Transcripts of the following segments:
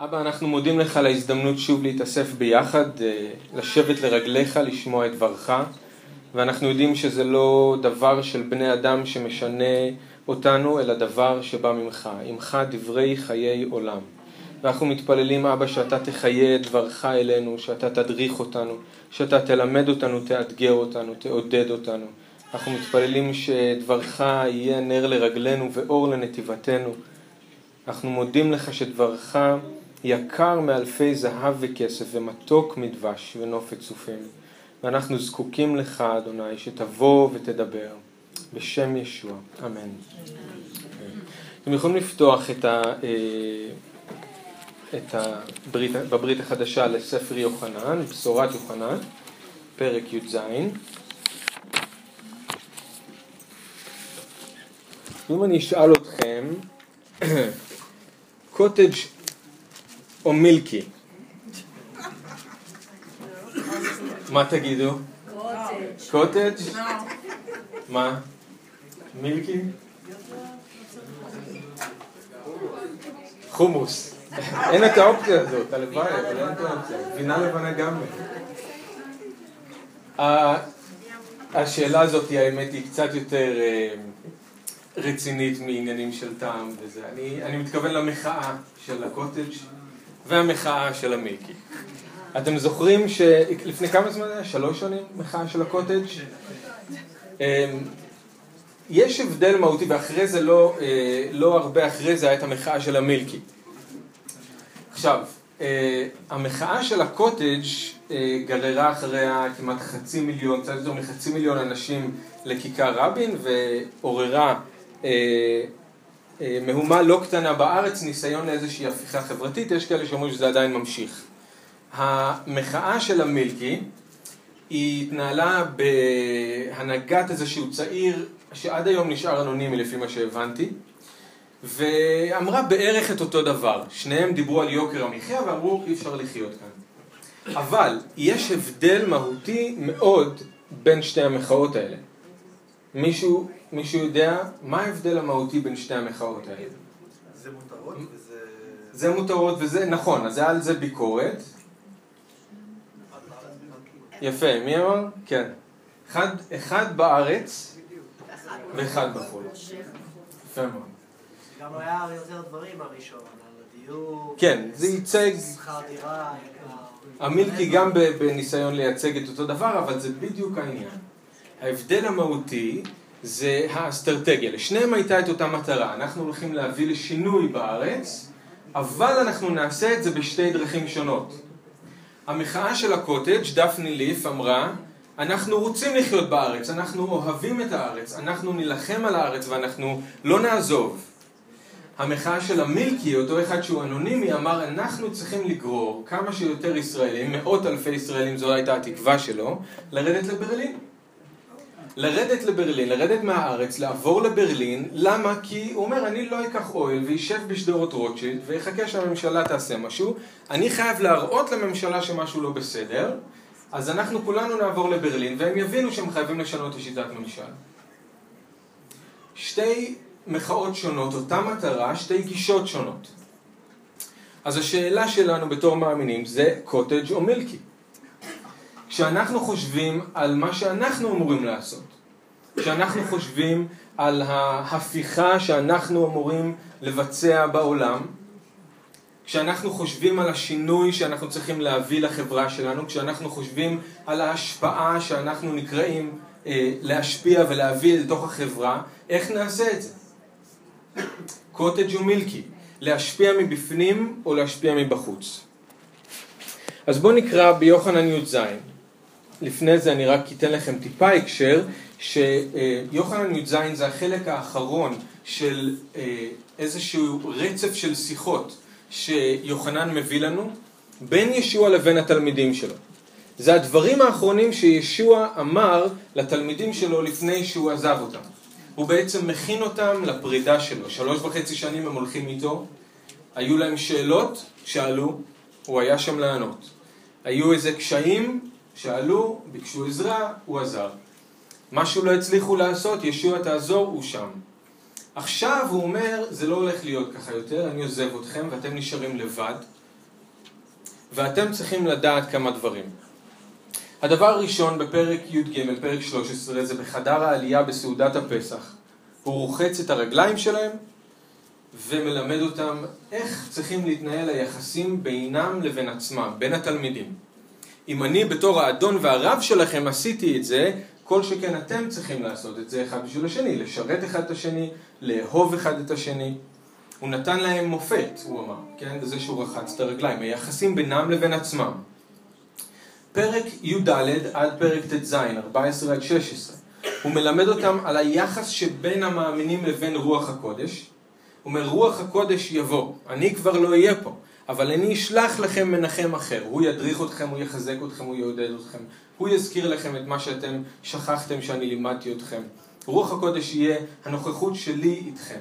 אבא, אנחנו מודים לך על ההזדמנות שוב להתאסף ביחד, אה, לשבת לרגליך, לשמוע את דברך, ואנחנו יודעים שזה לא דבר של בני אדם שמשנה אותנו, אלא דבר שבא ממך. עמך דברי חיי עולם. ואנחנו מתפללים, אבא, שאתה תחיה את דברך אלינו, שאתה תדריך אותנו, שאתה תלמד אותנו, תאתגר אותנו, תעודד אותנו. אנחנו מתפללים שדברך יהיה נר לרגלינו ואור לנתיבתנו. אנחנו מודים לך שדברך יקר מאלפי זהב וכסף ומתוק מדבש ונופת צופים. ואנחנו זקוקים לך, אדוני, שתבוא ותדבר. בשם ישוע, אמן. אתם יכולים לפתוח את ה... אה, את הברית, בברית החדשה לספר יוחנן, בשורת יוחנן, פרק י"ז. אם אני אשאל אתכם, קוטג' או מילקי? מה תגידו? קוטג'? מה? מילקי? חומוס. אין את האופציה הזאת, הלוואי, אבל אין את האופציה. גבינה לבנה גם השאלה הזאת, האמת, היא קצת יותר אה, רצינית מעניינים של טעם וזה. אני מתכוון למחאה של הקוטג' והמחאה של המיקי. אתם זוכרים שלפני כמה זמן היה? שלוש שנים מחאה של הקוטג'? אמ, יש הבדל מהותי, ואחרי זה, לא, אה, לא הרבה אחרי זה, את המחאה של המילקי. עכשיו, אה, המחאה של הקוטג' אה, גררה אחריה כמעט חצי מיליון, קצת יותר מחצי מיליון אנשים לכיכר רבין ועוררה מהומה לא קטנה בארץ, ניסיון לאיזושהי הפיכה חברתית, יש כאלה שאומרים שזה עדיין ממשיך. המחאה של המילקי היא התנהלה בהנהגת איזשהו צעיר שעד היום נשאר אנונימי לפי מה שהבנתי ואמרה בערך את אותו דבר. שניהם דיברו על יוקר המחיה ואמרו אי אפשר לחיות כאן. אבל יש הבדל מהותי מאוד בין שתי המחאות האלה. מישהו, מישהו יודע מה ההבדל המהותי בין שתי המחאות האלה? זה מותרות וזה... זה מותרות וזה, נכון, אז היה על זה ביקורת. יפה, מי אמר? כן. אחד, אחד בארץ ואחד בחו"ל. יפה מאוד. גם היה יותר דברים הראשון, על הדיור, כן, זה ייצג, שכר דירה, המילקי גם בניסיון לייצג את אותו דבר, אבל זה בדיוק העניין. ההבדל המהותי זה האסטרטגיה. לשניהם הייתה את אותה מטרה. אנחנו הולכים להביא לשינוי בארץ, אבל אנחנו נעשה את זה בשתי דרכים שונות. המחאה של הקוטג', דפני ליף, אמרה, אנחנו רוצים לחיות בארץ, אנחנו אוהבים את הארץ, אנחנו נילחם על הארץ ואנחנו לא נעזוב. המחאה של המילקי, אותו אחד שהוא אנונימי, אמר אנחנו צריכים לגרור כמה שיותר ישראלים, מאות אלפי ישראלים, זו הייתה התקווה שלו, לרדת לברלין. לרדת לברלין, לרדת מהארץ, לעבור לברלין, למה? כי הוא אומר אני לא אקח אוהל וישב בשדרות רוטשילד ויחכה שהממשלה תעשה משהו, אני חייב להראות לממשלה שמשהו לא בסדר, אז אנחנו כולנו נעבור לברלין והם יבינו שהם חייבים לשנות את שיטת ממשל. שתי מחאות שונות, אותה מטרה, שתי גישות שונות. אז השאלה שלנו בתור מאמינים זה קוטג' או מילקי. כשאנחנו חושבים על מה שאנחנו אמורים לעשות, כשאנחנו חושבים על ההפיכה שאנחנו אמורים לבצע בעולם, כשאנחנו חושבים על השינוי שאנחנו צריכים להביא לחברה שלנו, כשאנחנו חושבים על ההשפעה שאנחנו נקראים אה, להשפיע ולהביא לתוך החברה, איך נעשה את זה? קוטג' ומילקי, להשפיע מבפנים או להשפיע מבחוץ. אז בואו נקרא ביוחנן י"ז. לפני זה אני רק אתן לכם טיפה הקשר, שיוחנן י"ז זה החלק האחרון של אה, איזשהו רצף של שיחות שיוחנן מביא לנו בין ישוע לבין התלמידים שלו. זה הדברים האחרונים שישוע אמר לתלמידים שלו לפני שהוא עזב אותם. הוא בעצם מכין אותם לפרידה שלו. שלוש וחצי שנים הם הולכים איתו, היו להם שאלות, שאלו, הוא היה שם לענות. היו איזה קשיים, שאלו, ביקשו עזרה, הוא עזר. משהו לא הצליחו לעשות, ישוע תעזור, הוא שם. עכשיו הוא אומר, זה לא הולך להיות ככה יותר, אני עוזב אתכם ואתם נשארים לבד. ואתם צריכים לדעת כמה דברים. הדבר הראשון בפרק י"ג, פרק 13, זה בחדר העלייה בסעודת הפסח. הוא רוחץ את הרגליים שלהם ומלמד אותם איך צריכים להתנהל היחסים בינם לבין עצמם, בין התלמידים. אם אני בתור האדון והרב שלכם עשיתי את זה, כל שכן אתם צריכים לעשות את זה אחד בשביל השני, לשרת אחד את השני, לאהוב אחד את השני. הוא נתן להם מופת, הוא אמר, כן? בזה שהוא רחץ את הרגליים, היחסים בינם לבין עצמם. פרק י"ד עד פרק ט"ז, 14 עד 16, הוא מלמד אותם על היחס שבין המאמינים לבין רוח הקודש. הוא אומר, רוח הקודש יבוא, אני כבר לא אהיה פה, אבל אני אשלח לכם מנחם אחר. הוא ידריך אתכם, הוא יחזק אתכם, הוא יעודד אתכם. הוא יזכיר לכם את מה שאתם שכחתם שאני לימדתי אתכם. רוח הקודש יהיה הנוכחות שלי איתכם.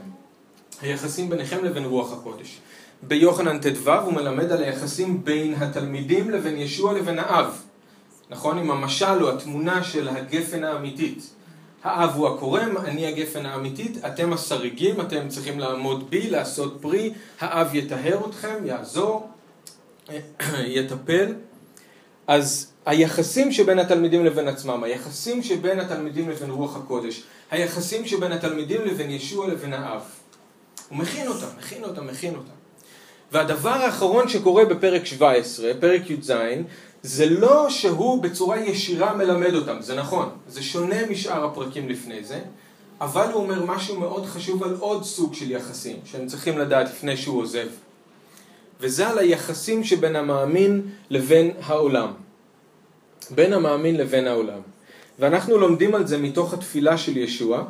היחסים ביניכם לבין רוח הקודש. ביוחנן ט"ו הוא מלמד על היחסים בין התלמידים לבין ישוע לבין האב. נכון? עם המשל או התמונה של הגפן האמיתית. האב הוא הקורם, אני הגפן האמיתית, אתם השריגים, אתם צריכים לעמוד בי, לעשות פרי, האב יטהר אתכם, יעזור, יטפל. אז היחסים שבין התלמידים לבין עצמם, היחסים שבין התלמידים לבין רוח הקודש, היחסים שבין התלמידים לבין ישוע לבין האב. הוא מכין אותם, מכין אותם, מכין אותם. והדבר האחרון שקורה בפרק 17, פרק י"ז, זה לא שהוא בצורה ישירה מלמד אותם, זה נכון, זה שונה משאר הפרקים לפני זה, אבל הוא אומר משהו מאוד חשוב על עוד סוג של יחסים, שהם צריכים לדעת לפני שהוא עוזב. וזה על היחסים שבין המאמין לבין העולם. בין המאמין לבין העולם. ואנחנו לומדים על זה מתוך התפילה של ישוע,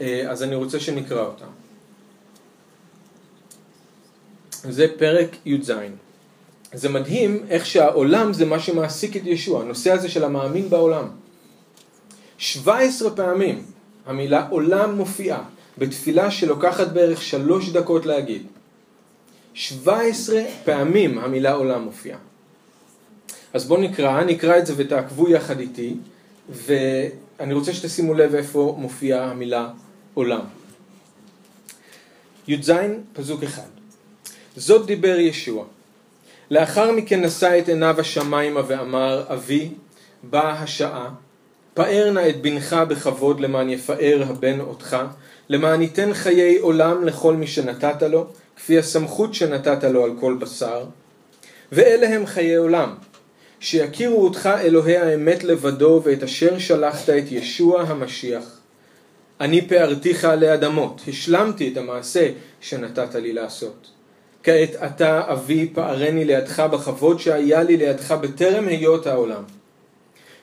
אה, אז אני רוצה שנקרא אותה. זה פרק י"ז. זה מדהים איך שהעולם זה מה שמעסיק את ישוע, הנושא הזה של המאמין בעולם. 17 פעמים המילה עולם מופיעה בתפילה שלוקחת בערך שלוש דקות להגיד. 17 פעמים המילה עולם מופיעה. אז בואו נקרא, נקרא את זה ותעקבו יחד איתי, ואני רוצה שתשימו לב איפה מופיעה המילה עולם. י"ז פסוק אחד זאת דיבר ישוע. לאחר מכן נשא את עיניו השמיימה ואמר, אבי, באה השעה, פאר נא את בנך בכבוד למען יפאר הבן אותך, למען ייתן חיי עולם לכל מי שנתת לו, כפי הסמכות שנתת לו על כל בשר. ואלה הם חיי עולם, שיכירו אותך אלוהי האמת לבדו ואת אשר שלחת את ישוע המשיח. אני פארתיך עלי אדמות, השלמתי את המעשה שנתת לי לעשות. כעת אתה אבי פערני לידך בכבוד שהיה לי לידך בטרם היות העולם.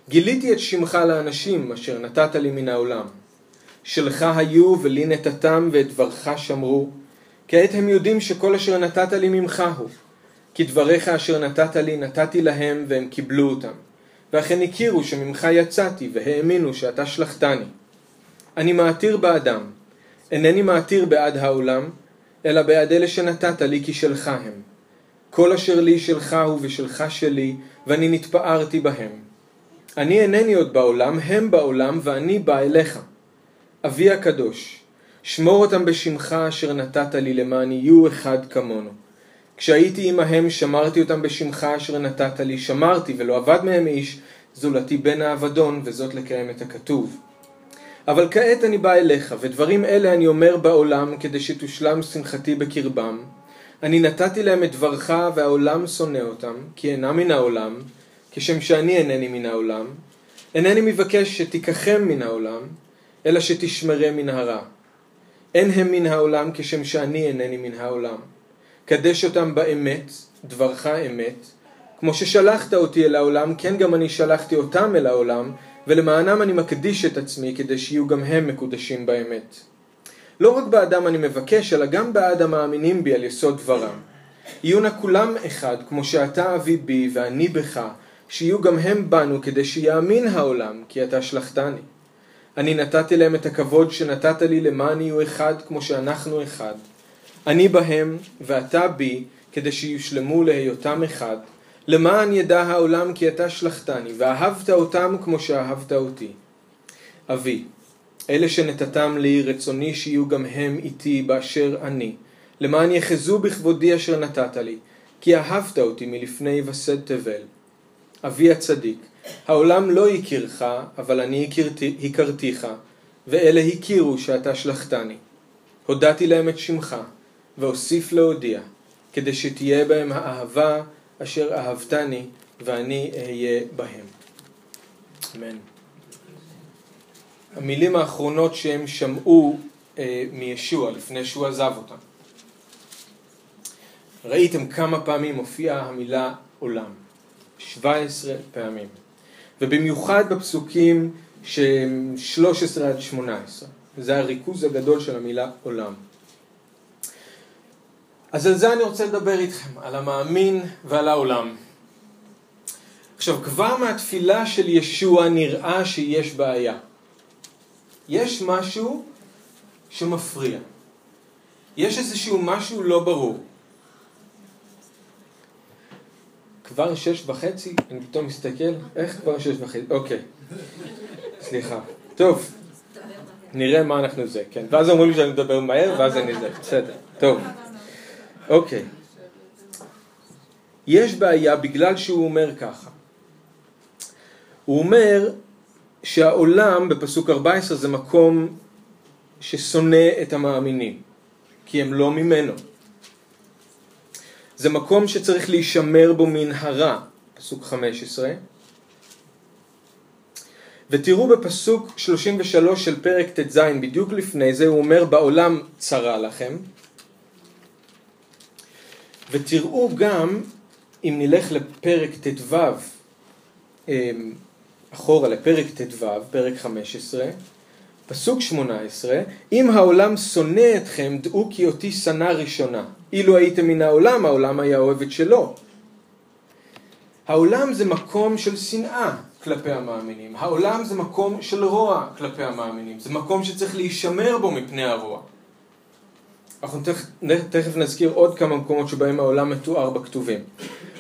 גיליתי את שמך לאנשים אשר נתת לי מן העולם. שלך היו ולי נתתם ואת דברך שמרו. כעת הם יודעים שכל אשר נתת לי ממך הוא. כי דבריך אשר נתת לי נתתי להם והם קיבלו אותם. ואכן הכירו שממך יצאתי והאמינו שאתה שלחתני. אני מעתיר באדם, אינני מעתיר בעד העולם, אלא בעד אלה שנתת לי כי שלך הם. כל אשר לי שלך הוא ושלך שלי, ואני נתפארתי בהם. אני אינני עוד בעולם, הם בעולם, ואני בא אליך. אבי הקדוש, שמור אותם בשמך אשר נתת לי למען יהיו אחד כמונו. כשהייתי עמהם שמרתי אותם בשמך אשר נתת לי, שמרתי ולא אבד מהם איש, זולתי בן האבדון, וזאת לקיים את הכתוב. אבל כעת אני בא אליך, ודברים אלה אני אומר בעולם, כדי שתושלם שמחתי בקרבם. אני נתתי להם את דברך, והעולם שונא אותם, כי אינם מן העולם, כשם שאני אינני מן העולם. אינני מבקש שתיקחם מן העולם, אלא שתשמרם מן הרע. אין הם מן העולם, כשם שאני אינני מן העולם. קדש אותם באמת, דברך אמת. כמו ששלחת אותי אל העולם, כן גם אני שלחתי אותם אל העולם, ולמענם אני מקדיש את עצמי כדי שיהיו גם הם מקודשים באמת. לא רק באדם אני מבקש, אלא גם בעד המאמינים בי על יסוד דברם. יהיו נא כולם אחד, כמו שאתה אבי בי ואני בך, שיהיו גם הם בנו כדי שיאמין העולם, כי אתה שלחתני. אני נתתי להם את הכבוד שנתת לי למען יהיו אחד כמו שאנחנו אחד. אני בהם ואתה בי, כדי שיושלמו להיותם אחד, למען ידע העולם כי אתה שלחתני, ואהבת אותם כמו שאהבת אותי. אבי, אלה שנתתם לי, רצוני שיהיו גם הם איתי באשר אני, למען יחזו בכבודי אשר נתת לי, כי אהבת אותי מלפני וסד תבל. אבי הצדיק, העולם לא הכירך, אבל אני הכרתי, הכרתיך, ואלה הכירו שאתה שלחתני. הודעתי להם את שמך, ואוסיף להודיע, כדי שתהיה בהם האהבה אשר אהבתני, ואני אהיה בהם. אמן. המילים האחרונות שהם שמעו אה, מישוע לפני שהוא עזב אותם. ראיתם כמה פעמים הופיעה המילה עולם. 17 פעמים. ובמיוחד בפסוקים שהם 13 עד 18. זה הריכוז הגדול של המילה עולם. אז על זה אני רוצה לדבר איתכם, על המאמין ועל העולם. עכשיו, כבר מהתפילה של ישוע נראה שיש בעיה. יש משהו שמפריע. יש איזשהו משהו לא ברור. כבר שש וחצי? אני פתאום מסתכל, איך כבר שש וחצי? אוקיי, סליחה. טוב, נראה מה אנחנו זה, כן. ואז אומרים שאני מדבר מהר, ואז אני זה, בסדר, טוב. אוקיי. יש בעיה בגלל שהוא אומר ככה. הוא אומר שהעולם בפסוק 14 זה מקום ששונא את המאמינים, כי הם לא ממנו. זה מקום שצריך להישמר בו מנהרה, פסוק 15. ותראו בפסוק 33 של פרק ט"ז, בדיוק לפני זה, הוא אומר בעולם צרה לכם. ותראו גם, אם נלך לפרק ט"ו, אמ, אחורה לפרק ט"ו, פרק 15, פסוק 18, אם העולם שונא אתכם, דעו כי אותי שנא ראשונה. אילו הייתם מן העולם, העולם היה אוהב את שלו. העולם זה מקום של שנאה כלפי המאמינים. העולם זה מקום של רוע כלפי המאמינים. זה מקום שצריך להישמר בו מפני הרוע. אנחנו תכף, תכף נזכיר עוד כמה מקומות שבהם העולם מתואר בכתובים.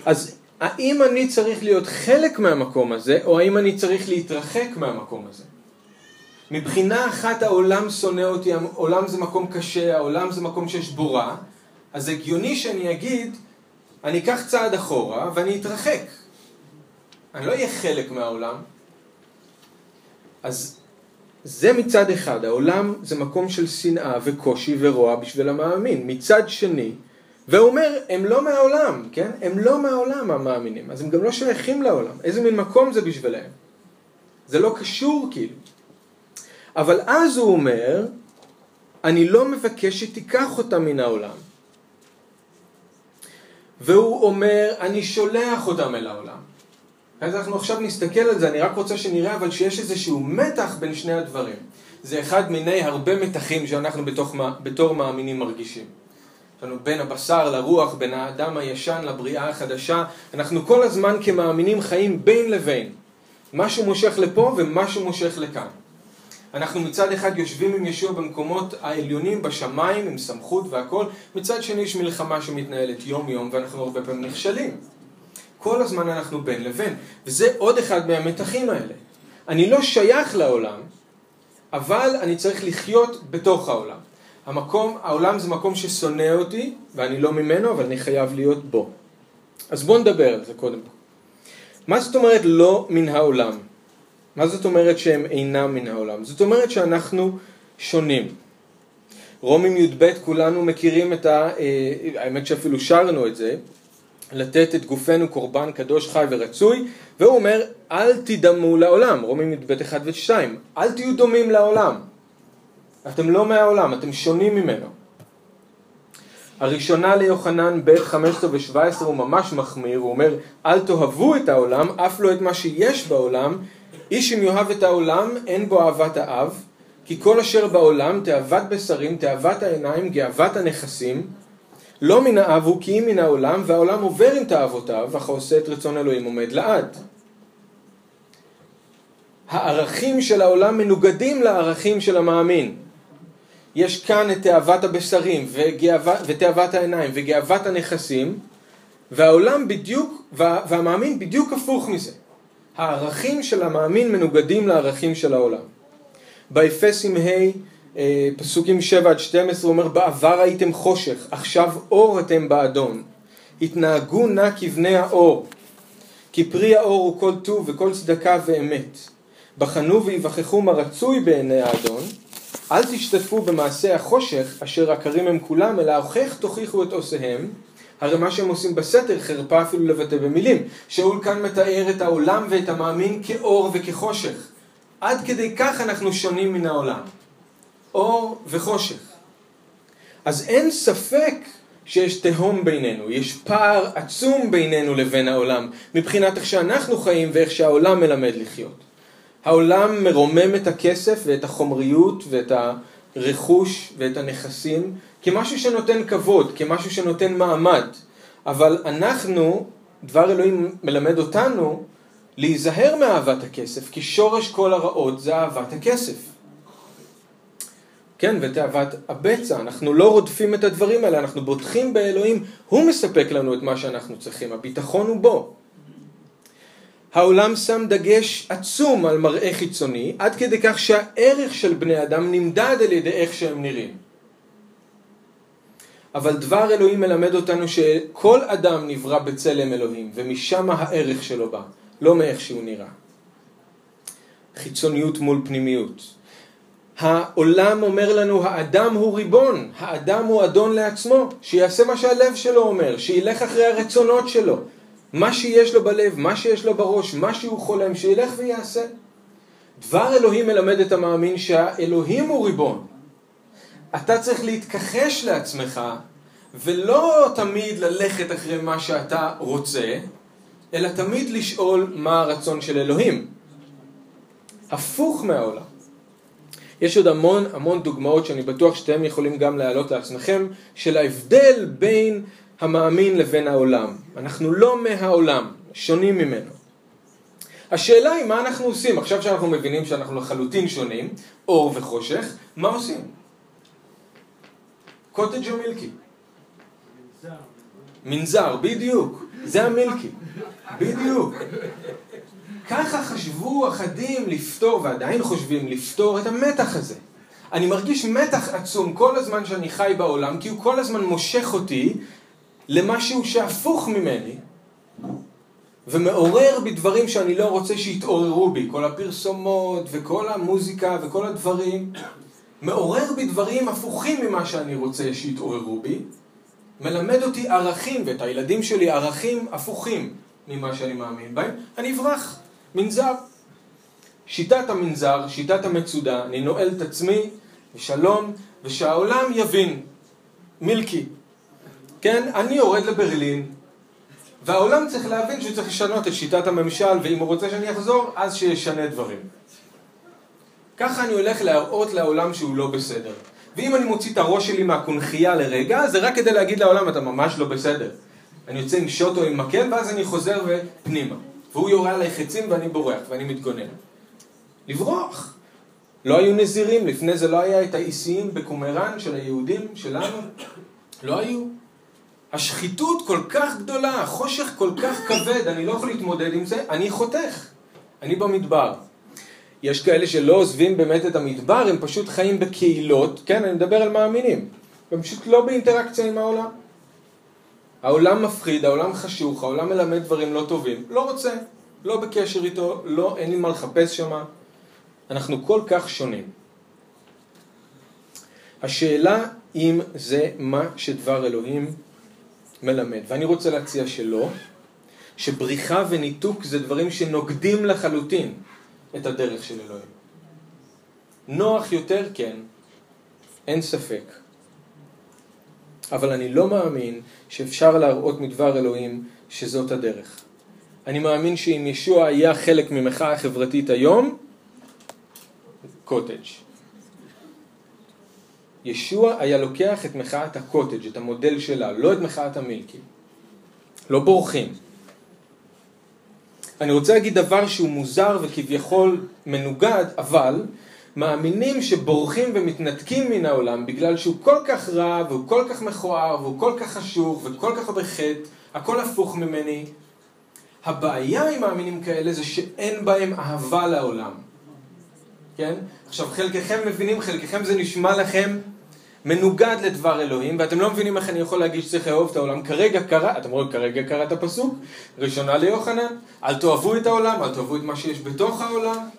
אז האם אני צריך להיות חלק מהמקום הזה, או האם אני צריך להתרחק מהמקום הזה? מבחינה אחת העולם שונא אותי, העולם זה מקום קשה, העולם זה מקום שיש בו רע, אז הגיוני שאני אגיד, אני אקח צעד אחורה ואני אתרחק. אני לא אהיה חלק מהעולם. אז זה מצד אחד, העולם זה מקום של שנאה וקושי ורוע בשביל המאמין. מצד שני, והוא אומר, הם לא מהעולם, כן? הם לא מהעולם המאמינים, אז הם גם לא שייכים לעולם. איזה מין מקום זה בשבילם? זה לא קשור כאילו. אבל אז הוא אומר, אני לא מבקש שתיקח אותם מן העולם. והוא אומר, אני שולח אותם אל העולם. אז אנחנו עכשיו נסתכל על זה, אני רק רוצה שנראה אבל שיש איזשהו מתח בין שני הדברים. זה אחד מיני הרבה מתחים שאנחנו בתוך, בתור מאמינים מרגישים. יש לנו בין הבשר לרוח, בין האדם הישן לבריאה החדשה. אנחנו כל הזמן כמאמינים חיים בין לבין. משהו מושך לפה ומשהו מושך לכאן. אנחנו מצד אחד יושבים עם ישוע במקומות העליונים בשמיים עם סמכות והכל, מצד שני יש מלחמה שמתנהלת יום יום ואנחנו הרבה פעמים נכשלים. כל הזמן אנחנו בין לבין, וזה עוד אחד מהמתחים האלה. אני לא שייך לעולם, אבל אני צריך לחיות בתוך העולם. המקום, העולם זה מקום ששונא אותי, ואני לא ממנו, אבל אני חייב להיות בו. אז בואו נדבר על זה קודם. מה זאת אומרת לא מן העולם? מה זאת אומרת שהם אינם מן העולם? זאת אומרת שאנחנו שונים. רומים י"ב כולנו מכירים את ה... אה, האמת שאפילו שרנו את זה, לתת את גופנו קורבן קדוש חי ורצוי, והוא אומר אל תדמו לעולם, רומים י"ב 1 ו-2, אל תהיו דומים לעולם. אתם לא מהעולם, אתם שונים ממנו. הראשונה ליוחנן ב' 15 ו-17 הוא ממש מחמיר, הוא אומר אל תאהבו את העולם, אף לא את מה שיש בעולם, איש אם יאהב את העולם, אין בו אהבת האב, כי כל אשר בעולם, תאוות בשרים, תאוות העיניים, גאוות הנכסים, לא מן האב הוא כי אם מן העולם, והעולם עובר עם תאוותיו, אך העושה את רצון אלוהים עומד לעד. הערכים של העולם מנוגדים לערכים של המאמין. יש כאן את תאוות הבשרים ותאוות העיניים וגאוות הנכסים, והעולם בדיוק, והמאמין בדיוק הפוך מזה. הערכים של המאמין מנוגדים לערכים של העולם. באפסים ה' פסוקים 7 עד 12 הוא אומר בעבר הייתם חושך, עכשיו אור אתם באדון. התנהגו נא כבני האור, כי פרי האור הוא כל טוב וכל צדקה ואמת. בחנו ויווכחו מה רצוי בעיני האדון, אל תשתתפו במעשה החושך אשר עקרים הם כולם, אלא הוכח תוכיחו את עושיהם. הרי מה שהם עושים בסתר חרפה אפילו לבטא במילים. שאול כאן מתאר את העולם ואת המאמין כאור וכחושך. עד כדי כך אנחנו שונים מן העולם. אור וחושך. אז אין ספק שיש תהום בינינו, יש פער עצום בינינו לבין העולם, מבחינת איך שאנחנו חיים ואיך שהעולם מלמד לחיות. העולם מרומם את הכסף ואת החומריות ואת הרכוש ואת הנכסים כמשהו שנותן כבוד, כמשהו שנותן מעמד. אבל אנחנו, דבר אלוהים מלמד אותנו להיזהר מאהבת הכסף, כי שורש כל הרעות זה אהבת הכסף. כן, ותאוות הבצע, אנחנו לא רודפים את הדברים האלה, אנחנו בוטחים באלוהים, הוא מספק לנו את מה שאנחנו צריכים, הביטחון הוא בו. העולם שם דגש עצום על מראה חיצוני, עד כדי כך שהערך של בני אדם נמדד על ידי איך שהם נראים. אבל דבר אלוהים מלמד אותנו שכל אדם נברא בצלם אלוהים, ומשם הערך שלו בא, לא מאיך שהוא נראה. חיצוניות מול פנימיות. העולם אומר לנו, האדם הוא ריבון, האדם הוא אדון לעצמו, שיעשה מה שהלב שלו אומר, שילך אחרי הרצונות שלו, מה שיש לו בלב, מה שיש לו בראש, מה שהוא חולם, שילך ויעשה. דבר אלוהים מלמד את המאמין שהאלוהים הוא ריבון. אתה צריך להתכחש לעצמך, ולא תמיד ללכת אחרי מה שאתה רוצה, אלא תמיד לשאול מה הרצון של אלוהים. הפוך מהעולם. יש עוד המון המון דוגמאות שאני בטוח שאתם יכולים גם להעלות לעצמכם, של ההבדל בין המאמין לבין העולם. אנחנו לא מהעולם, שונים ממנו. השאלה היא מה אנחנו עושים, עכשיו שאנחנו מבינים שאנחנו לחלוטין שונים, אור וחושך, מה עושים? קוטג' או מילקי? מנזר, בדיוק, זה המילקי, בדיוק. ככה חשבו אחדים לפתור, ועדיין חושבים לפתור את המתח הזה. אני מרגיש מתח עצום כל הזמן שאני חי בעולם, כי הוא כל הזמן מושך אותי למשהו שהפוך ממני, ומעורר בי דברים שאני לא רוצה שיתעוררו בי, כל הפרסומות וכל המוזיקה וכל הדברים, מעורר בי דברים הפוכים ממה שאני רוצה שיתעוררו בי, מלמד אותי ערכים, ואת הילדים שלי ערכים הפוכים ממה שאני מאמין בהם, אני אברח. מנזר. שיטת המנזר, שיטת המצודה, אני נועל את עצמי בשלום, ושהעולם יבין. מילקי. כן, אני יורד לברלין, והעולם צריך להבין שהוא צריך לשנות את שיטת הממשל, ואם הוא רוצה שאני אחזור, אז שישנה דברים. ככה אני הולך להראות לעולם שהוא לא בסדר. ואם אני מוציא את הראש שלי מהקונכייה לרגע, זה רק כדי להגיד לעולם, אתה ממש לא בסדר. אני יוצא עם שוט או עם מקל, ואז אני חוזר ופנימה. והוא יורה עליי חצים ואני בורח, ואני מתגונן. לברוח. לא היו נזירים, לפני זה לא היה את האיסיים בקומראן של היהודים שלנו. לא היו. השחיתות כל כך גדולה, החושך כל כך כבד, אני לא יכול להתמודד עם זה, אני חותך. אני במדבר. יש כאלה שלא עוזבים באמת את המדבר, הם פשוט חיים בקהילות, כן, אני מדבר על מאמינים. הם פשוט לא באינטראקציה עם העולם. העולם מפחיד, העולם חשוך, העולם מלמד דברים לא טובים. לא רוצה, לא בקשר איתו, לא, אין לי מה לחפש שם. אנחנו כל כך שונים. השאלה אם זה מה שדבר אלוהים מלמד. ואני רוצה להציע שלא, שבריחה וניתוק זה דברים שנוגדים לחלוטין את הדרך של אלוהים. נוח יותר כן, אין ספק. אבל אני לא מאמין שאפשר להראות מדבר אלוהים שזאת הדרך. אני מאמין שאם ישוע היה חלק ממחאה חברתית היום, קוטג'. ישוע היה לוקח את מחאת הקוטג', את המודל שלה, לא את מחאת המילקי. לא בורחים. אני רוצה להגיד דבר שהוא מוזר וכביכול מנוגד, אבל מאמינים שבורחים ומתנתקים מן העולם בגלל שהוא כל כך רע והוא כל כך מכוער והוא כל כך חשוך וכל כך הרבה חטא, הכל הפוך ממני. הבעיה עם מאמינים כאלה זה שאין בהם אהבה לעולם. כן? עכשיו חלקכם מבינים, חלקכם זה נשמע לכם מנוגד לדבר אלוהים, ואתם לא מבינים איך אני יכול להגיד שצריך לאהוב את העולם. כרגע קרא, אתם רואים, כרגע קרא את הפסוק, ראשונה ליוחנן, אל תאהבו את העולם, אל תאהבו את מה שיש בתוך העולם.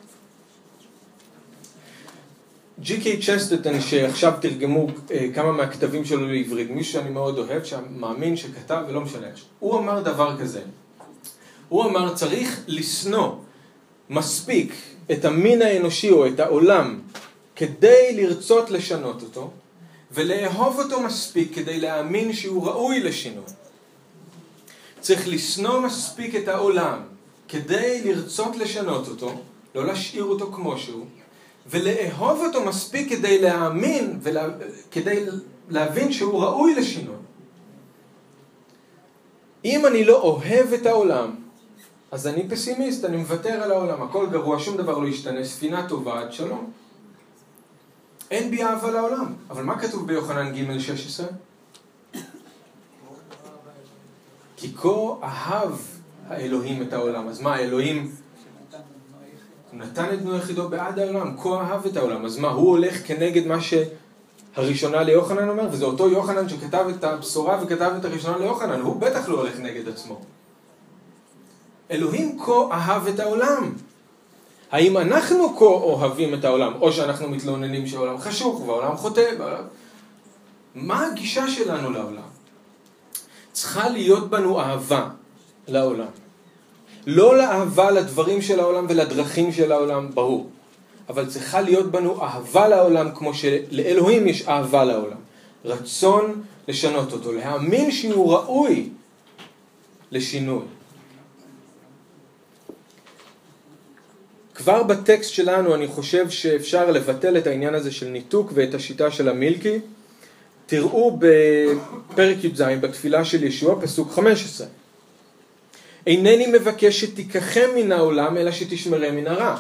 ג'י קיי צ'סטטון, שעכשיו תרגמו אה, כמה מהכתבים שלו לעברית, מישהו שאני מאוד אוהב, שמאמין שכתב ולא משנה, הוא אמר דבר כזה, הוא אמר צריך לשנוא מספיק את המין האנושי או את העולם כדי לרצות לשנות אותו, ולאהוב אותו מספיק כדי להאמין שהוא ראוי לשינוי. צריך לשנוא מספיק את העולם כדי לרצות לשנות אותו, לא להשאיר אותו כמו שהוא, ולאהוב אותו מספיק כדי להאמין וכדי להבין שהוא ראוי לשינוי. אם אני לא אוהב את העולם, אז אני פסימיסט, אני מוותר על העולם, הכל גרוע, שום דבר לא ישתנה, ספינה טובה עד שלום. אין בי אהבה לעולם. אבל מה כתוב ביוחנן ג' 16? כי כה אהב האלוהים את העולם. אז מה, האלוהים נתן את בנו יחידו בעד העולם, כה אהב את העולם. אז מה, הוא הולך כנגד מה שהראשונה ליוחנן אומר? וזה אותו יוחנן שכתב את הבשורה וכתב את הראשונה ליוחנן, הוא בטח לא הולך נגד עצמו. אלוהים כה אהב את העולם. האם אנחנו כה אוהבים את העולם, או שאנחנו מתלוננים שהעולם חשוך והעולם חוטא? מה הגישה שלנו לעולם? צריכה להיות בנו אהבה לעולם. לא לאהבה לדברים של העולם ולדרכים של העולם, ברור. אבל צריכה להיות בנו אהבה לעולם כמו שלאלוהים יש אהבה לעולם. רצון לשנות אותו, להאמין שהוא ראוי לשינוי. כבר בטקסט שלנו אני חושב שאפשר לבטל את העניין הזה של ניתוק ואת השיטה של המילקי. תראו בפרק י"ז בתפילה של ישוע, פסוק 15. אינני מבקש שתיקחם מן העולם, אלא שתשמרם מן הרע.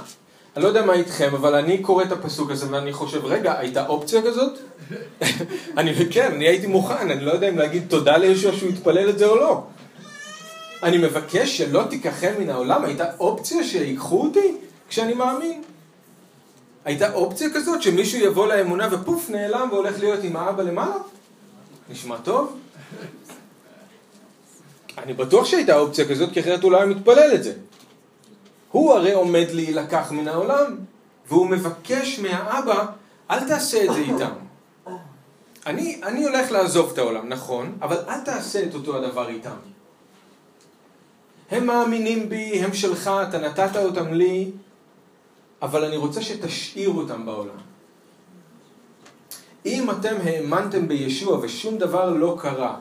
אני לא יודע מה איתכם, אבל אני קורא את הפסוק הזה ואני חושב, רגע, הייתה אופציה כזאת? אני, כן, אני הייתי מוכן, אני לא יודע אם להגיד תודה לישוע שהוא יתפלל את זה או לא. אני מבקש שלא תיקחם מן העולם, הייתה אופציה שיקחו אותי? כשאני מאמין. הייתה אופציה כזאת שמישהו יבוא לאמונה ופוף נעלם והולך להיות עם האבא למעלה? נשמע טוב? אני בטוח שהייתה אופציה כזאת כי אחרת הוא לא מתפלל את זה. הוא הרי עומד להילקח מן העולם והוא מבקש מהאבא אל תעשה את זה איתם. אני, אני הולך לעזוב את העולם, נכון, אבל אל תעשה את אותו הדבר איתם. הם מאמינים בי, הם שלך, אתה נתת אותם לי, אבל אני רוצה שתשאיר אותם בעולם. אם אתם האמנתם בישוע ושום דבר לא קרה,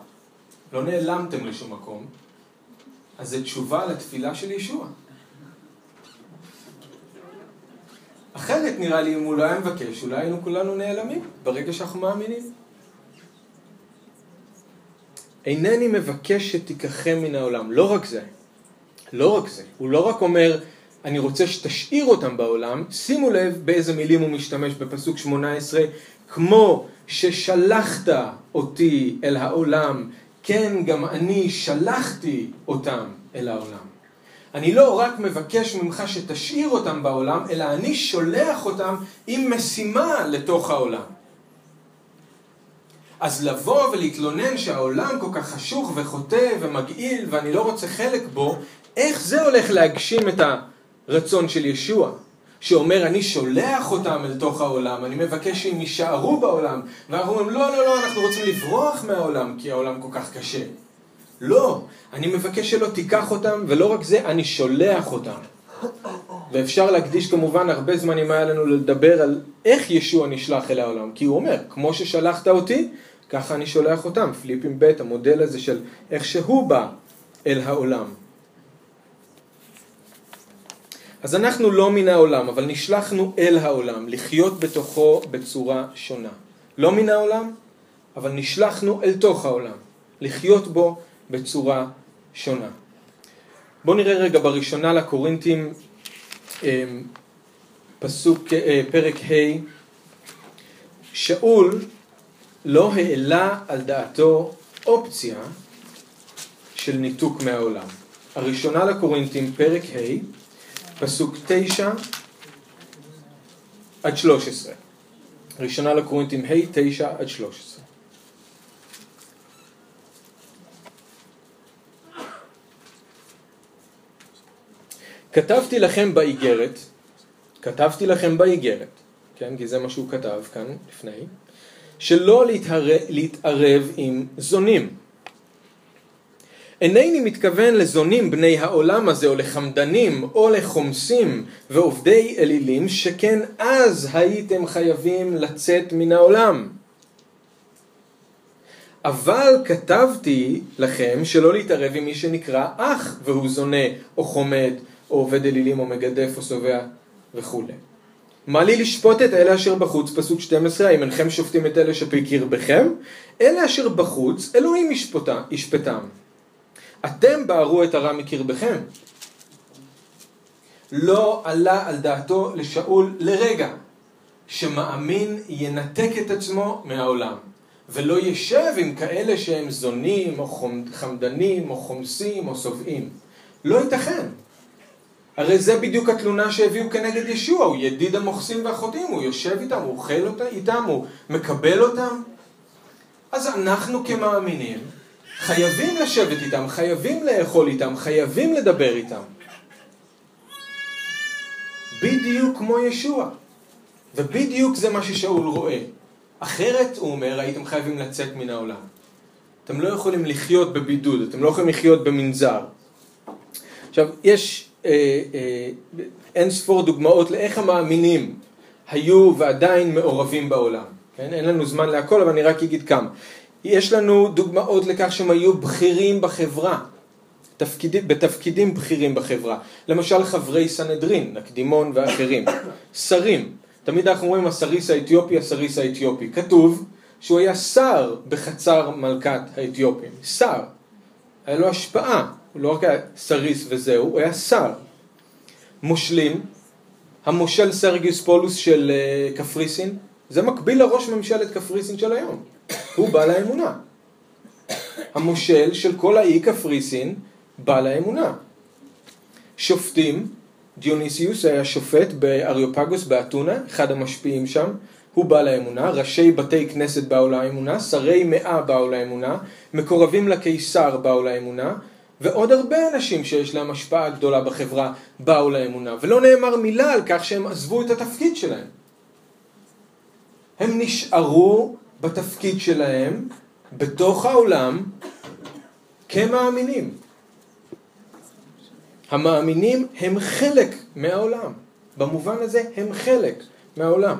לא נעלמתם לשום מקום, אז זה תשובה לתפילה של ישוע. אחרת נראה לי אם הוא לא היה מבקש, אולי היינו כולנו נעלמים ברגע שאנחנו מאמינים. אינני מבקש שתיקחם מן העולם, לא רק זה, לא רק זה, הוא לא רק אומר אני רוצה שתשאיר אותם בעולם, שימו לב באיזה מילים הוא משתמש בפסוק 18, כמו ששלחת אותי אל העולם, כן גם אני שלחתי אותם אל העולם. אני לא רק מבקש ממך שתשאיר אותם בעולם, אלא אני שולח אותם עם משימה לתוך העולם. אז לבוא ולהתלונן שהעולם כל כך חשוך וחוטא ומגעיל ואני לא רוצה חלק בו, איך זה הולך להגשים את ה... רצון של ישוע, שאומר אני שולח אותם אל תוך העולם, אני מבקש שהם יישארו בעולם, ואנחנו אומרים לא, לא, לא, אנחנו רוצים לברוח מהעולם כי העולם כל כך קשה. לא, אני מבקש שלא תיקח אותם, ולא רק זה, אני שולח אותם. ואפשר להקדיש כמובן הרבה זמן אם היה לנו לדבר על איך ישוע נשלח אל העולם, כי הוא אומר, כמו ששלחת אותי, ככה אני שולח אותם. פליפים ב', המודל הזה של איך שהוא בא אל העולם. אז אנחנו לא מן העולם, אבל נשלחנו אל העולם, לחיות בתוכו בצורה שונה. לא מן העולם, אבל נשלחנו אל תוך העולם, לחיות בו בצורה שונה. בואו נראה רגע בראשונה לקורינתים, אמ, פסוק, אה, פרק ה', שאול לא העלה על דעתו אופציה של ניתוק מהעולם. הראשונה לקורינתים, פרק ה', פסוק תשע עד שלוש עשרה. ראשונה לקורינטים ה' 9 עד 13. כתבתי לכם באיגרת, כתבתי לכם באיגרת, כן, כי זה מה שהוא כתב כאן לפני, שלא להתערב, להתערב עם זונים. אינני מתכוון לזונים בני העולם הזה או לחמדנים או לחומסים ועובדי אלילים שכן אז הייתם חייבים לצאת מן העולם. אבל כתבתי לכם שלא להתערב עם מי שנקרא אח והוא זונה או חומד או עובד אלילים או מגדף או שבע וכולי. מה לי לשפוט את אלה אשר בחוץ, פסוק 12, האם אינכם שופטים את אלה שבקרבכם? אלה אשר בחוץ, אלוהים ישפטם. אתם בערו את הרע מקרבכם. לא עלה על דעתו לשאול לרגע שמאמין ינתק את עצמו מהעולם ולא ישב עם כאלה שהם זונים או חמדנים או חומסים או שובעים. לא ייתכן. הרי זה בדיוק התלונה שהביאו כנגד ישוע, הוא ידיד המוכסים והחוטאים, הוא יושב איתם, הוא אוכל איתם, הוא מקבל אותם. אז אנחנו כמאמינים חייבים לשבת איתם, חייבים לאכול איתם, חייבים לדבר איתם. בדיוק כמו ישוע. ובדיוק זה מה ששאול רואה. אחרת, הוא אומר, הייתם חייבים לצאת מן העולם. אתם לא יכולים לחיות בבידוד, אתם לא יכולים לחיות במנזר. עכשיו, יש אה, אה, אין ספור דוגמאות לאיך המאמינים היו ועדיין מעורבים בעולם. כן? אין לנו זמן להכל, אבל אני רק אגיד כמה. יש לנו דוגמאות לכך שהם היו בכירים בחברה, תפקיד, בתפקידים בכירים בחברה. למשל חברי סנהדרין, נקדימון ואחרים. שרים, תמיד אנחנו אומרים הסריס האתיופי, הסריס האתיופי. כתוב שהוא היה שר בחצר מלכת האתיופים. שר. היה לו השפעה. הוא לא רק היה סריס וזהו, הוא היה שר. מושלים, המושל סרגיוס פולוס של uh, קפריסין, זה מקביל לראש ממשלת קפריסין של היום. הוא בעל האמונה. המושל של כל האי קפריסין, בעל האמונה. שופטים, דיוניסיוס היה שופט באריופגוס באתונה, אחד המשפיעים שם, הוא בעל האמונה, ראשי בתי כנסת באו לאמונה, שרי מאה באו לאמונה, מקורבים לקיסר באו לאמונה, ועוד הרבה אנשים שיש להם השפעה גדולה בחברה באו לאמונה, ולא נאמר מילה על כך שהם עזבו את התפקיד שלהם. הם נשארו בתפקיד שלהם בתוך העולם כמאמינים. המאמינים הם חלק מהעולם. במובן הזה הם חלק מהעולם.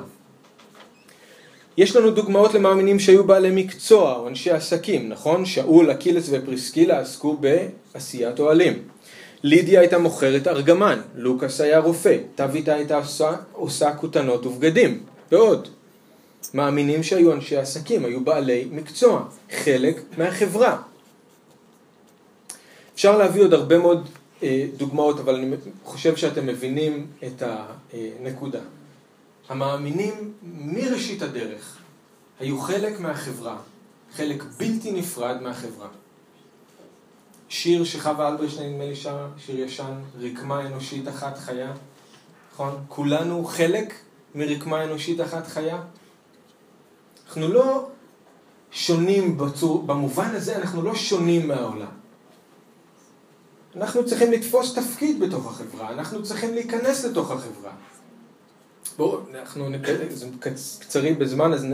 יש לנו דוגמאות למאמינים שהיו בעלי מקצוע או אנשי עסקים, נכון? שאול, אקילס ופריסקילה עסקו בעשיית אוהלים. לידיה הייתה מוכרת ארגמן, לוקאס היה רופא, תביתה הייתה עושה, עושה כותנות ובגדים, ועוד. מאמינים שהיו אנשי עסקים, היו בעלי מקצוע, חלק מהחברה. אפשר להביא עוד הרבה מאוד אה, דוגמאות, אבל אני חושב שאתם מבינים את הנקודה. המאמינים מראשית הדרך היו חלק מהחברה, חלק בלתי נפרד מהחברה. שיר שחווה אלברשטיין, נדמה לי שם, שיר ישן, רקמה אנושית אחת חיה, נכון? כולנו חלק מרקמה אנושית אחת חיה. אנחנו לא שונים בצור, במובן הזה אנחנו לא שונים מהעולם. אנחנו צריכים לתפוס תפקיד בתוך החברה, אנחנו צריכים להיכנס לתוך החברה. בואו, אנחנו קצרים בזמן אז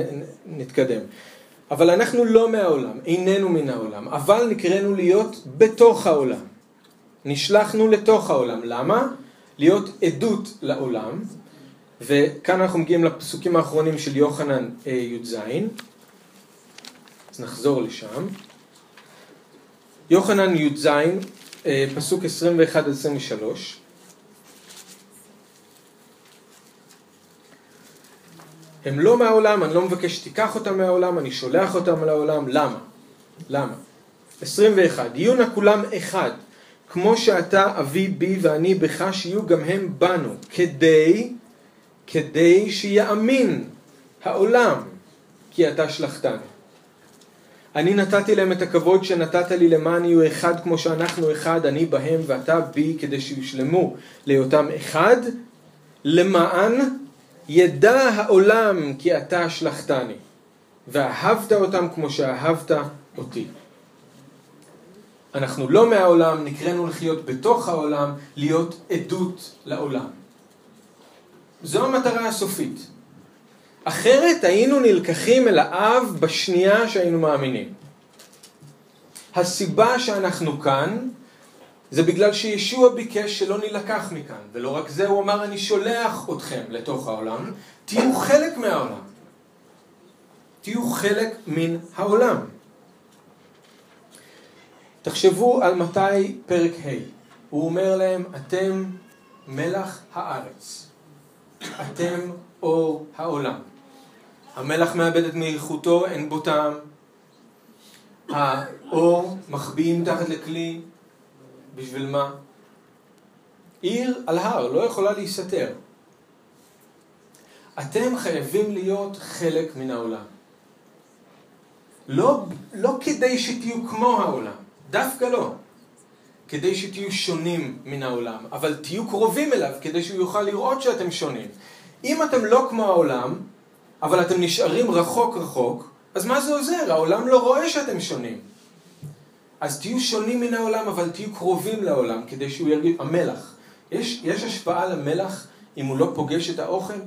נתקדם. אבל אנחנו לא מהעולם, איננו מן העולם, אבל נקראנו להיות בתוך העולם. נשלחנו לתוך העולם. למה? להיות עדות לעולם. וכאן אנחנו מגיעים לפסוקים האחרונים של יוחנן אה, י"ז. אז נחזור לשם. יוחנן י"ז, אה, פסוק 21-23. הם לא מהעולם, אני לא מבקש שתיקח אותם מהעולם, אני שולח אותם לעולם, למה? למה? 21. יהיו נא כולם אחד, כמו שאתה אבי בי ואני בך, שיהיו גם הם בנו, כדי, כדי שיאמין העולם, כי אתה שלחתנו. אני נתתי להם את הכבוד שנתת לי למען יהיו אחד כמו שאנחנו אחד, אני בהם ואתה בי, כדי שיושלמו להיותם אחד, למען ידע העולם כי אתה שלחתני, ואהבת אותם כמו שאהבת אותי. אנחנו לא מהעולם, נקראנו לחיות בתוך העולם, להיות עדות לעולם. זו המטרה הסופית. אחרת היינו נלקחים אל האב בשנייה שהיינו מאמינים. הסיבה שאנחנו כאן זה בגלל שישוע ביקש שלא נילקח מכאן, ולא רק זה, הוא אמר אני שולח אתכם לתוך העולם, תהיו חלק מהעולם. תהיו חלק מן העולם. תחשבו על מתי פרק ה', הוא אומר להם, אתם מלח הארץ, אתם אור העולם. המלח מאבד את מאיכותו, אין בו טעם. האור מחביאים תחת לכלי, בשביל מה? עיר על הר, לא יכולה להיסתר. אתם חייבים להיות חלק מן העולם. לא, לא כדי שתהיו כמו העולם, דווקא לא. כדי שתהיו שונים מן העולם, אבל תהיו קרובים אליו כדי שהוא יוכל לראות שאתם שונים. אם אתם לא כמו העולם, אבל אתם נשארים רחוק רחוק, אז מה זה עוזר? העולם לא רואה שאתם שונים. אז תהיו שונים מן העולם, אבל תהיו קרובים לעולם, כדי שהוא ירגיש... המלח. יש, יש השפעה למלח אם הוא לא פוגש את האוכל?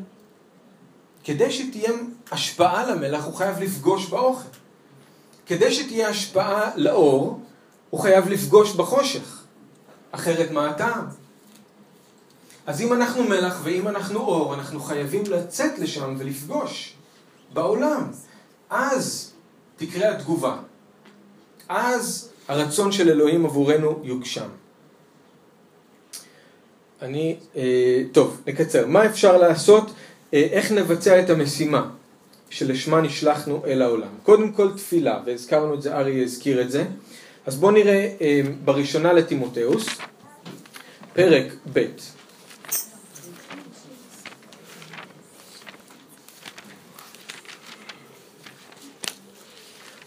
כדי שתהיה השפעה למלח, הוא חייב לפגוש באוכל. כדי שתהיה השפעה לאור, הוא חייב לפגוש בחושך. אחרת מה הטעם? אז אם אנחנו מלח ואם אנחנו אור, אנחנו חייבים לצאת לשם ולפגוש בעולם. אז תקרה התגובה. אז הרצון של אלוהים עבורנו יוגשם. אני, אה, טוב, נקצר. מה אפשר לעשות? אה, איך נבצע את המשימה שלשמה נשלחנו אל העולם? קודם כל תפילה, והזכרנו את זה, אריה הזכיר את זה. אז בואו נראה אה, בראשונה לתימותאוס, פרק ב'.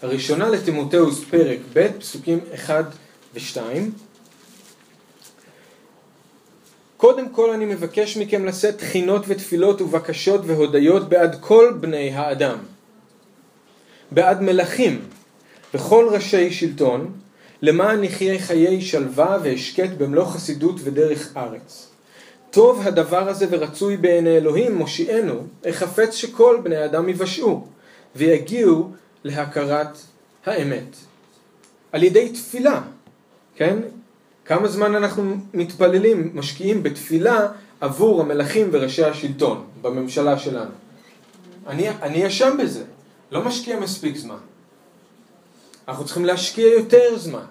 הראשונה לתימותאוס פרק ב', פסוקים 1 ו-2. קודם כל אני מבקש מכם לשאת תחינות ותפילות ובקשות והודיות בעד כל בני האדם, בעד מלכים וכל ראשי שלטון, למען נחיה חיי שלווה והשקט במלוא חסידות ודרך ארץ. טוב הדבר הזה ורצוי בעיני אלוהים מושיענו, החפץ שכל בני האדם יבשעו, ויגיעו להכרת האמת. על ידי תפילה, כן? כמה זמן אנחנו מתפללים, משקיעים בתפילה עבור המלכים וראשי השלטון בממשלה שלנו. אני, אני אשם בזה, לא משקיע מספיק זמן. אנחנו צריכים להשקיע יותר זמן.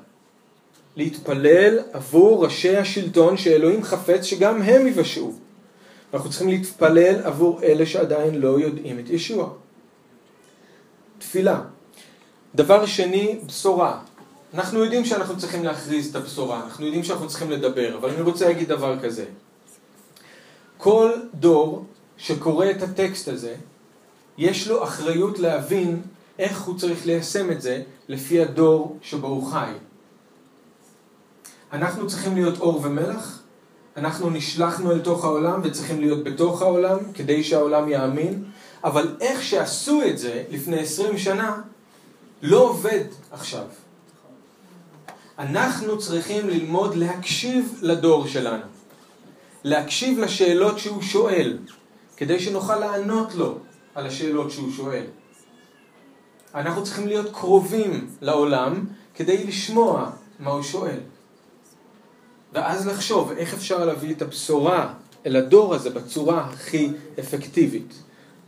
להתפלל עבור ראשי השלטון שאלוהים חפץ שגם הם יבשעו. אנחנו צריכים להתפלל עבור אלה שעדיין לא יודעים את ישוע. תפילה. דבר שני, בשורה. אנחנו יודעים שאנחנו צריכים להכריז את הבשורה, אנחנו יודעים שאנחנו צריכים לדבר, אבל אני רוצה להגיד דבר כזה. כל דור שקורא את הטקסט הזה, יש לו אחריות להבין איך הוא צריך ליישם את זה לפי הדור שבו הוא חי. אנחנו צריכים להיות אור ומלח, אנחנו נשלחנו אל תוך העולם וצריכים להיות בתוך העולם כדי שהעולם יאמין, אבל איך שעשו את זה לפני עשרים שנה לא עובד עכשיו. אנחנו צריכים ללמוד להקשיב לדור שלנו, להקשיב לשאלות שהוא שואל, כדי שנוכל לענות לו על השאלות שהוא שואל. אנחנו צריכים להיות קרובים לעולם כדי לשמוע מה הוא שואל. ואז לחשוב איך אפשר להביא את הבשורה אל הדור הזה בצורה הכי אפקטיבית.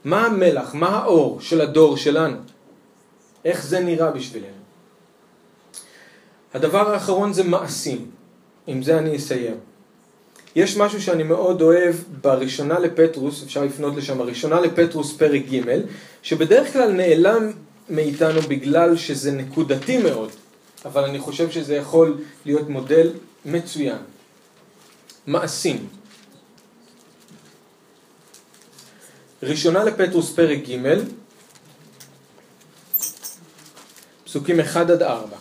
מה המלח, מה האור של הדור שלנו? איך זה נראה בשבילנו? הדבר האחרון זה מעשים. עם זה אני אסיים. יש משהו שאני מאוד אוהב בראשונה לפטרוס, אפשר לפנות לשם, הראשונה לפטרוס פרק ג', שבדרך כלל נעלם מאיתנו בגלל שזה נקודתי מאוד, אבל אני חושב שזה יכול להיות מודל מצוין. מעשים. ראשונה לפטרוס פרק ג', פסוקים 1 עד 4.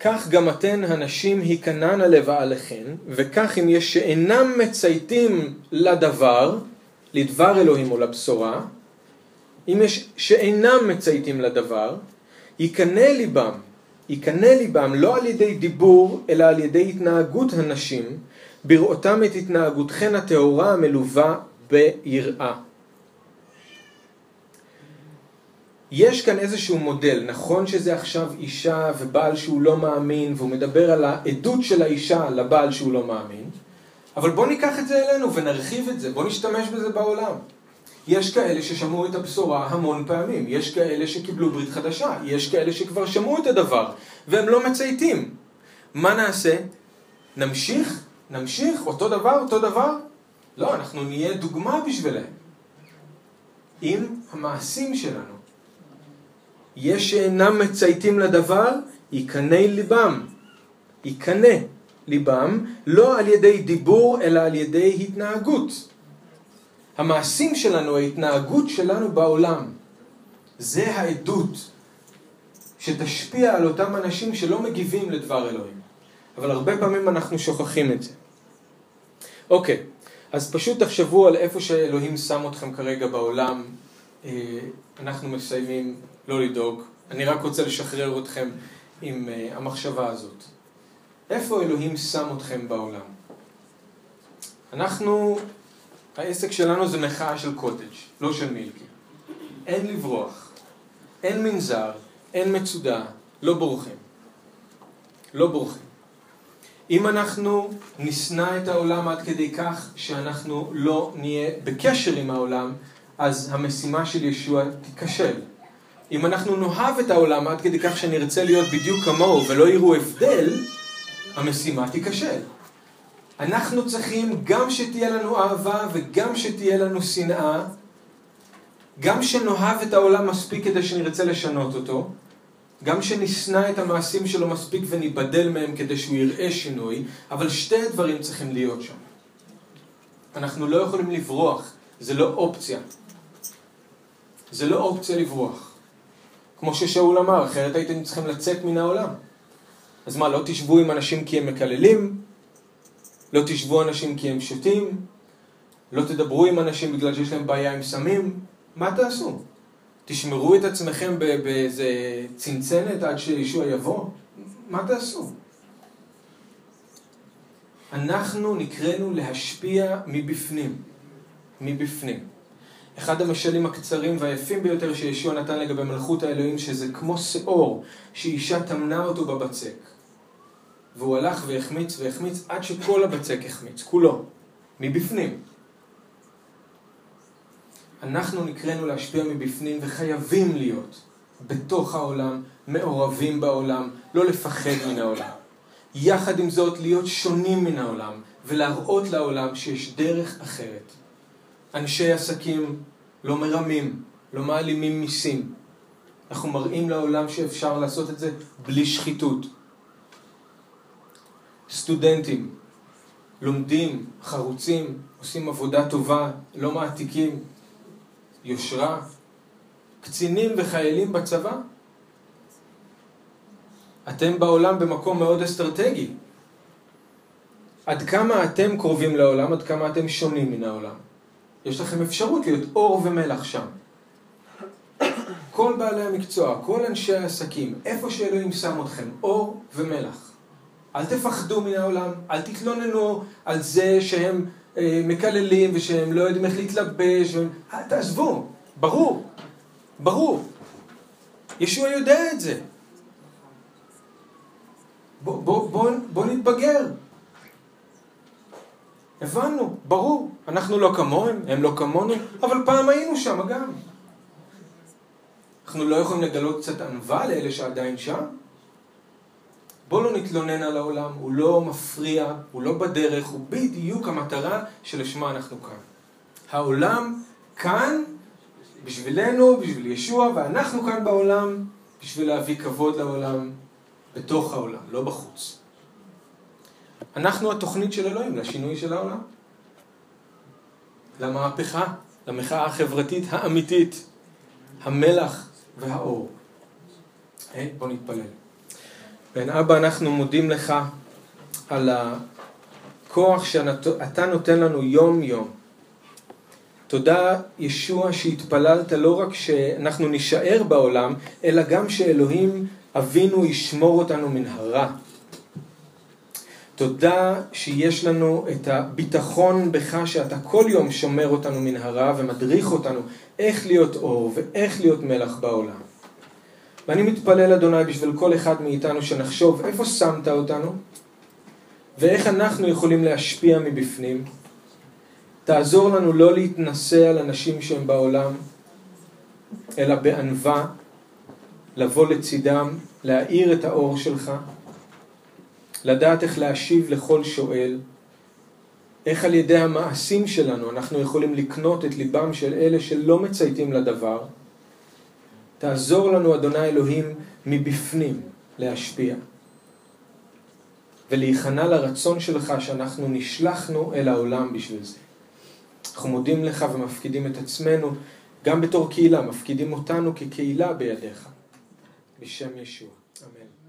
כך גם אתן הנשים היכנענה לבעליכן, וכך אם יש שאינם מצייתים לדבר, לדבר אלוהים או לבשורה, אם יש שאינם מצייתים לדבר, יקנא ליבם, יקנא ליבם לא על ידי דיבור, אלא על ידי התנהגות הנשים, בראותם את התנהגותכן הטהורה המלווה ביראה. יש כאן איזשהו מודל, נכון שזה עכשיו אישה ובעל שהוא לא מאמין והוא מדבר על העדות של האישה לבעל שהוא לא מאמין, אבל בוא ניקח את זה אלינו ונרחיב את זה, בוא נשתמש בזה בעולם. יש כאלה ששמעו את הבשורה המון פעמים, יש כאלה שקיבלו ברית חדשה, יש כאלה שכבר שמעו את הדבר והם לא מצייתים. מה נעשה? נמשיך? נמשיך? אותו דבר? אותו דבר? לא, אנחנו נהיה דוגמה בשבילם. עם המעשים שלנו. יש שאינם מצייתים לדבר, יקנא ליבם. יקנא ליבם, לא על ידי דיבור, אלא על ידי התנהגות. המעשים שלנו, ההתנהגות שלנו בעולם, זה העדות שתשפיע על אותם אנשים שלא מגיבים לדבר אלוהים. אבל הרבה פעמים אנחנו שוכחים את זה. אוקיי, אז פשוט תחשבו על איפה שאלוהים שם אתכם כרגע בעולם. אה, אנחנו מסיימים לא לדאוג. אני רק רוצה לשחרר אתכם עם uh, המחשבה הזאת. איפה אלוהים שם אתכם בעולם? אנחנו, העסק שלנו זה מחאה של קוטג', לא של מילקי. אין לברוח, אין מנזר, אין מצודה, לא בורחים. לא בורחים. אם אנחנו נשנא את העולם עד כדי כך שאנחנו לא נהיה בקשר עם העולם, אז המשימה של ישוע תיכשל. אם אנחנו נאהב את העולם עד כדי כך שנרצה להיות בדיוק כמוהו ולא יראו הבדל, המשימה תיכשל. אנחנו צריכים גם שתהיה לנו אהבה וגם שתהיה לנו שנאה, גם שנאהב את העולם מספיק כדי שנרצה לשנות אותו, גם שנשנא את המעשים שלו מספיק וניבדל מהם כדי שהוא יראה שינוי, אבל שתי הדברים צריכים להיות שם. אנחנו לא יכולים לברוח, זה לא אופציה. זה לא אופציה לברוח. כמו ששאול אמר, אחרת הייתם צריכים לצאת מן העולם. אז מה, לא תשבו עם אנשים כי הם מקללים? לא תשבו אנשים כי הם שותים? לא תדברו עם אנשים בגלל שיש להם בעיה עם סמים? מה תעשו? תשמרו את עצמכם באיזה צנצנת עד שישוע יבוא? מה תעשו? אנחנו נקראנו להשפיע מבפנים. מבפנים. אחד המשלים הקצרים והיפים ביותר שישוע נתן לגבי מלכות האלוהים, שזה כמו שאור שאישה טמנה אותו בבצק. והוא הלך והחמיץ והחמיץ עד שכל הבצק החמיץ, כולו, מבפנים. אנחנו נקראנו להשפיע מבפנים וחייבים להיות בתוך העולם, מעורבים בעולם, לא לפחד מן העולם. יחד עם זאת, להיות שונים מן העולם ולהראות לעולם שיש דרך אחרת. אנשי עסקים לא מרמים, לא מעלימים מיסים. אנחנו מראים לעולם שאפשר לעשות את זה בלי שחיתות. סטודנטים, לומדים, חרוצים, עושים עבודה טובה, לא מעתיקים, יושרה, קצינים וחיילים בצבא. אתם בעולם במקום מאוד אסטרטגי. עד כמה אתם קרובים לעולם, עד כמה אתם שונים מן העולם. יש לכם אפשרות להיות אור ומלח שם. כל בעלי המקצוע, כל אנשי העסקים, איפה שאלוהים שם אתכם, אור ומלח. אל תפחדו מן העולם, אל תתלוננו על זה שהם אה, מקללים ושהם לא יודעים איך להתלבש, ו... אה, תעזבו, ברור, ברור. ישוע יודע את זה. בוא, בוא, בוא, בוא נתבגר. הבנו, ברור, אנחנו לא כמוהם, הם לא כמונו, אבל פעם היינו שם גם. אנחנו לא יכולים לגלות קצת ענווה לאלה שעדיין שם? בואו לא נתלונן על העולם, הוא לא מפריע, הוא לא בדרך, הוא בדיוק המטרה שלשמה אנחנו כאן. העולם כאן בשבילנו, בשביל ישוע, ואנחנו כאן בעולם בשביל להביא כבוד לעולם בתוך העולם, לא בחוץ. אנחנו התוכנית של אלוהים לשינוי של העולם. למהפכה, למחאה החברתית האמיתית, המלח והאור. Hey, בואו נתפלל. כן, אבא, אנחנו מודים לך על הכוח שאתה נותן לנו יום-יום. תודה, ישוע, שהתפללת לא רק שאנחנו נישאר בעולם, אלא גם שאלוהים אבינו ישמור אותנו מן הרע. תודה שיש לנו את הביטחון בך שאתה כל יום שומר אותנו מן הרע ומדריך אותנו איך להיות אור ואיך להיות מלח בעולם. ואני מתפלל אדוני בשביל כל אחד מאיתנו שנחשוב איפה שמת אותנו ואיך אנחנו יכולים להשפיע מבפנים. תעזור לנו לא להתנשא על אנשים שהם בעולם, אלא בענווה, לבוא לצידם, להאיר את האור שלך, לדעת איך להשיב לכל שואל, איך על ידי המעשים שלנו אנחנו יכולים לקנות את ליבם של אלה שלא מצייתים לדבר. תעזור לנו, אדוני אלוהים, מבפנים להשפיע. ולהיכנע לרצון שלך שאנחנו נשלחנו אל העולם בשביל זה. אנחנו מודים לך ומפקידים את עצמנו, גם בתור קהילה, מפקידים אותנו כקהילה בידיך. בשם ישוע. אמן.